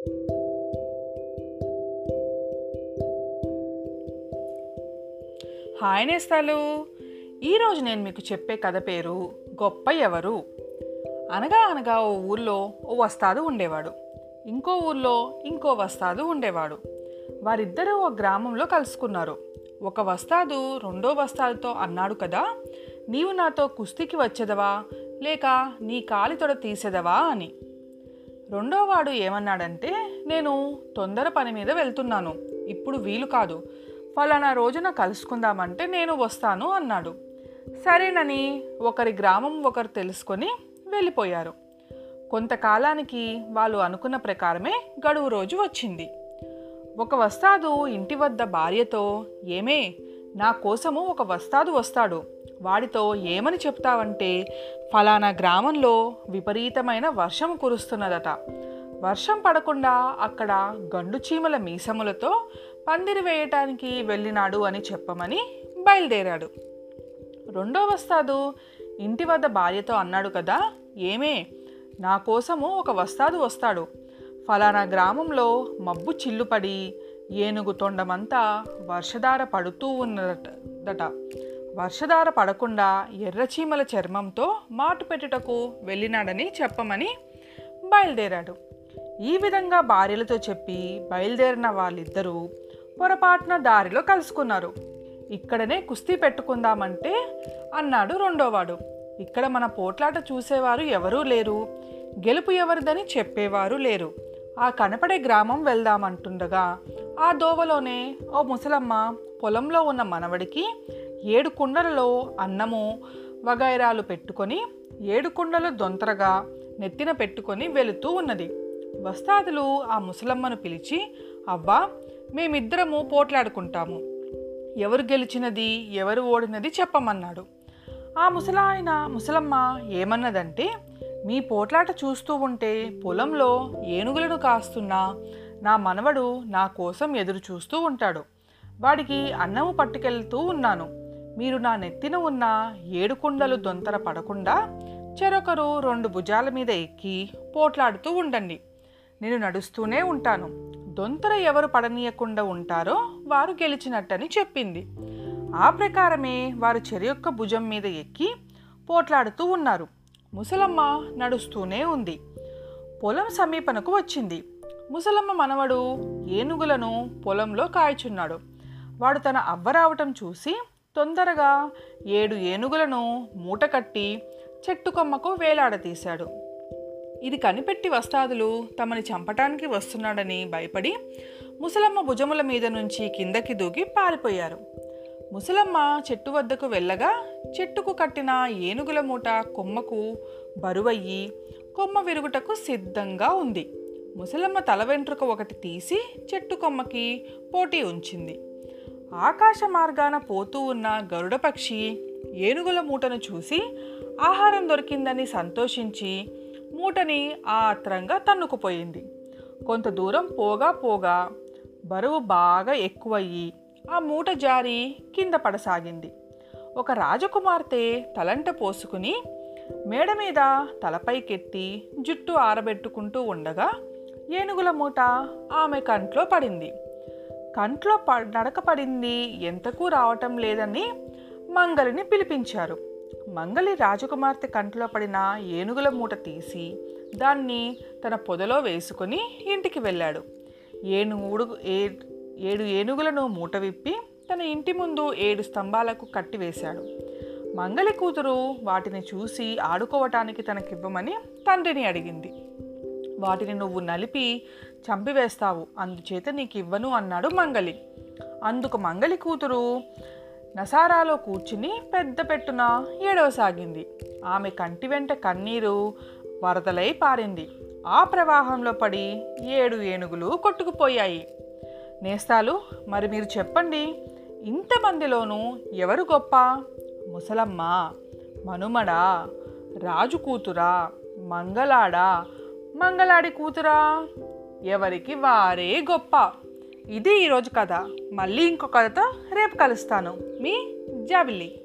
Hi నేస్తాలు. ఈరోజు నేను మీకు చెప్పే కథ పేరు గొప్ప ఎవరు? అనగా అనగా ఓ ఊర్లో ఓ వస్తాదు ఉండేవాడు. ఇంకో ఊర్లో ఇంకో వస్తాదు ఉండేవాడు. వారిద్దరూ ఓ గ్రామంలో కలుసుకున్నారు. ఒక వస్తాదు రెండో వస్తాదుతో అన్నాడు కదా నీవు నాతో కుస్తీకి వచ్చేదవా? లేక నీ కాలి తొడ తీసేదవా అని. రెండోవాడు ఏమన్నాడంటే నేను తొందర పని మీద వెళ్తున్నాను. ఇప్పుడు వీలు కాదు. ఫలానా రోజున కలుసుకుందామంటే నేను వస్తాను అన్నాడు. సరేనని ఒకరి గ్రామం ఒకరు తెలుసుకొని వెళ్ళిపోయారు. కొంతకాలానికి వాళ్ళు అనుకున్న ప్రకారమే గడువు రోజు వచ్చింది. ఒక వస్తాదు ఇంటి వద్ద భార్యతో ఏమే నా కోసము ఒక వస్తాదు వస్తాడు. వాడితో ఏమని చెప్తావంటే ఫలానా గ్రామంలో విపరీతమైన వర్షం కురుస్తున్నదట. వర్షం పడకుండా అక్కడ గండు చీమల మీసములతో పందిరి వేయటానికి వెళ్ళినాడు అని చెప్పమని బయలుదేరాడు. రెండో వస్తాదు ఇంటి వద్ద భార్యతో అన్నాడు కదా ఏమే నా కోసము ఒక వస్తాదు వస్తాడు. ఫలానా గ్రామంలో మబ్బు చిల్లుపడి ఏనుగు తొండమంతా వర్షధార పడుతూ ఉన్నదట. వర్షధార పడకుండా ఎర్రచీమల చర్మంతో మాటు పెట్టుటకు వెళ్ళినాడని చెప్పమని బయలుదేరాడు. ఈ విధంగా భార్యలతో చెప్పి బయలుదేరిన వాళ్ళిద్దరూ పొరపాటున దారిలో కలుసుకున్నారు. ఇక్కడనే కుస్తీ పెట్టుకుందామంటే అన్నాడు రెండోవాడు. ఇక్కడ మన పోట్లాట చూసేవారు ఎవరూ లేరు. గెలుపు ఎవరిదని చెప్పేవారు లేరు. ఆ కనపడే గ్రామం వెళ్దామంటుండగా ఆ దోవలోనే ఓ ముసలమ్మ పొలంలో ఉన్న మనవడికి ఏడు కుండలలో అన్నము వగైరాలు పెట్టుకొని ఏడు కుండలు దొంతరగా నెత్తిన పెట్టుకొని వెళుతూ ఉన్నది. వస్తాదులు ఆ ముసలమ్మను పిలిచి అవ్వా మేమిద్దరము పోట్లాడుకుంటాము. ఎవరు గెలిచినది ఎవరు ఓడినది చెప్పమన్నాడు. ఆ ముసలాయన ముసలమ్మ ఏమన్నదంటే మీ పోట్లాట చూస్తూ ఉంటే పొలంలో ఏనుగులను కాస్తున్న నా మనవడు నా కోసం ఎదురు చూస్తూ ఉంటాడు. వాడికి అన్నము పట్టుకెళ్తూ ఉన్నాను. మీరు నా నెత్తిన ఉన్న ఏడు కుండలు దొంతర పడకుండా చెరొకరు రెండు భుజాల మీద ఎక్కి పోట్లాడుతూ ఉండండి. నేను నడుస్తూనే ఉంటాను. దొంతర ఎవరు పడనీయకుండా ఉంటారో వారు గెలిచినట్టని చెప్పింది. ఆ ప్రకారమే వారు చెరి యొక్క భుజం మీద ఎక్కి పోట్లాడుతూ ఉన్నారు. ముసలమ్మ నడుస్తూనే ఉంది. పొలం సమీపనకు వచ్చింది. ముసలమ్మ మనవడు ఏనుగులను పొలంలో కాయచున్నాడు వాడు తన అవ్వ రావటం చూసి తొందరగా ఏడు ఏనుగులను మూటకట్టి చెట్టు కొమ్మకు వేలాడదీశాడు ఇది కనిపెట్టి వస్తాదులు తమని చంపటానికి వస్తున్నాడని భయపడి ముసలమ్మ భుజముల మీద నుంచి కిందకి దూకి పారిపోయారు. ముసలమ్మ చెట్టు వద్దకు వెళ్ళగా చెట్టుకు కట్టిన ఏనుగుల మూట కొమ్మకు బరువయ్యి కొమ్మ విరుగుటకు సిద్ధంగా ఉంది. ముసలమ్మ తల వెంట్రుక ఒకటి తీసి చెట్టు కొమ్మకి పోటీ ఉంచింది. ఆకాశ మార్గాన పోతూ ఉన్న గరుడపక్షి ఏనుగుల మూటను చూసి ఆహారం దొరికిందని సంతోషించి మూటని ఆత్రంగా తన్నుకుపోయింది. కొంత దూరం పోగా పోగా బరువు బాగా ఎక్కువయ్యి ఆ మూట జారి కింద పడసాగింది. ఒక రాజకుమార్తె తలంట పోసుకుని మేడ మీద తలపైకెత్తి జుట్టు ఆరబెట్టుకుంటూ ఉండగా ఏనుగుల మూట ఆమె కంట్లో పడింది. కంట్లో ప నడక పడింది ఎంతకు రావటం లేదని మంగలిని పిలిపించారు. మంగలి రాజకుమార్తె కంట్లో పడిన ఏనుగుల మూట తీసి దాన్ని తన పొదలో వేసుకుని ఇంటికి వెళ్ళాడు. ఏనుగుడు ఏ ఏడు ఏనుగులను మూట విప్పి తన ఇంటి ముందు ఏడు స్తంభాలకు కట్టివేశాడు మంగలి కూతురు వాటిని చూసి ఆడుకోవటానికి తనకివ్వమని తండ్రిని అడిగింది. వాటిని నువ్వు నలిపి చంపివేస్తావు అందుచేత నీకు ఇవ్వను అన్నాడు మంగలి. అందుకు మంగలి కూతురు నసారాలో కూర్చుని పెద్ద పెట్టున ఏడవసాగింది. ఆమె కంటి వెంట కన్నీరు వరదలై పారింది. ఆ ప్రవాహంలో పడి ఏడు ఏనుగులు కొట్టుకుపోయాయి. నేస్తాలు మరి మీరు చెప్పండి ఇంతమందిలోనూ ఎవరు గొప్ప? ముసలమ్మ మనుమడా రాజు కూతురా మంగళాడా మంగళాడి కూతురా? ఎవరికి వారే గొప్ప. ఇది ఈరోజు కథ. మళ్ళీ ఇంకో కథతో రేపు కలుస్తాను. మీ జాబిల్లి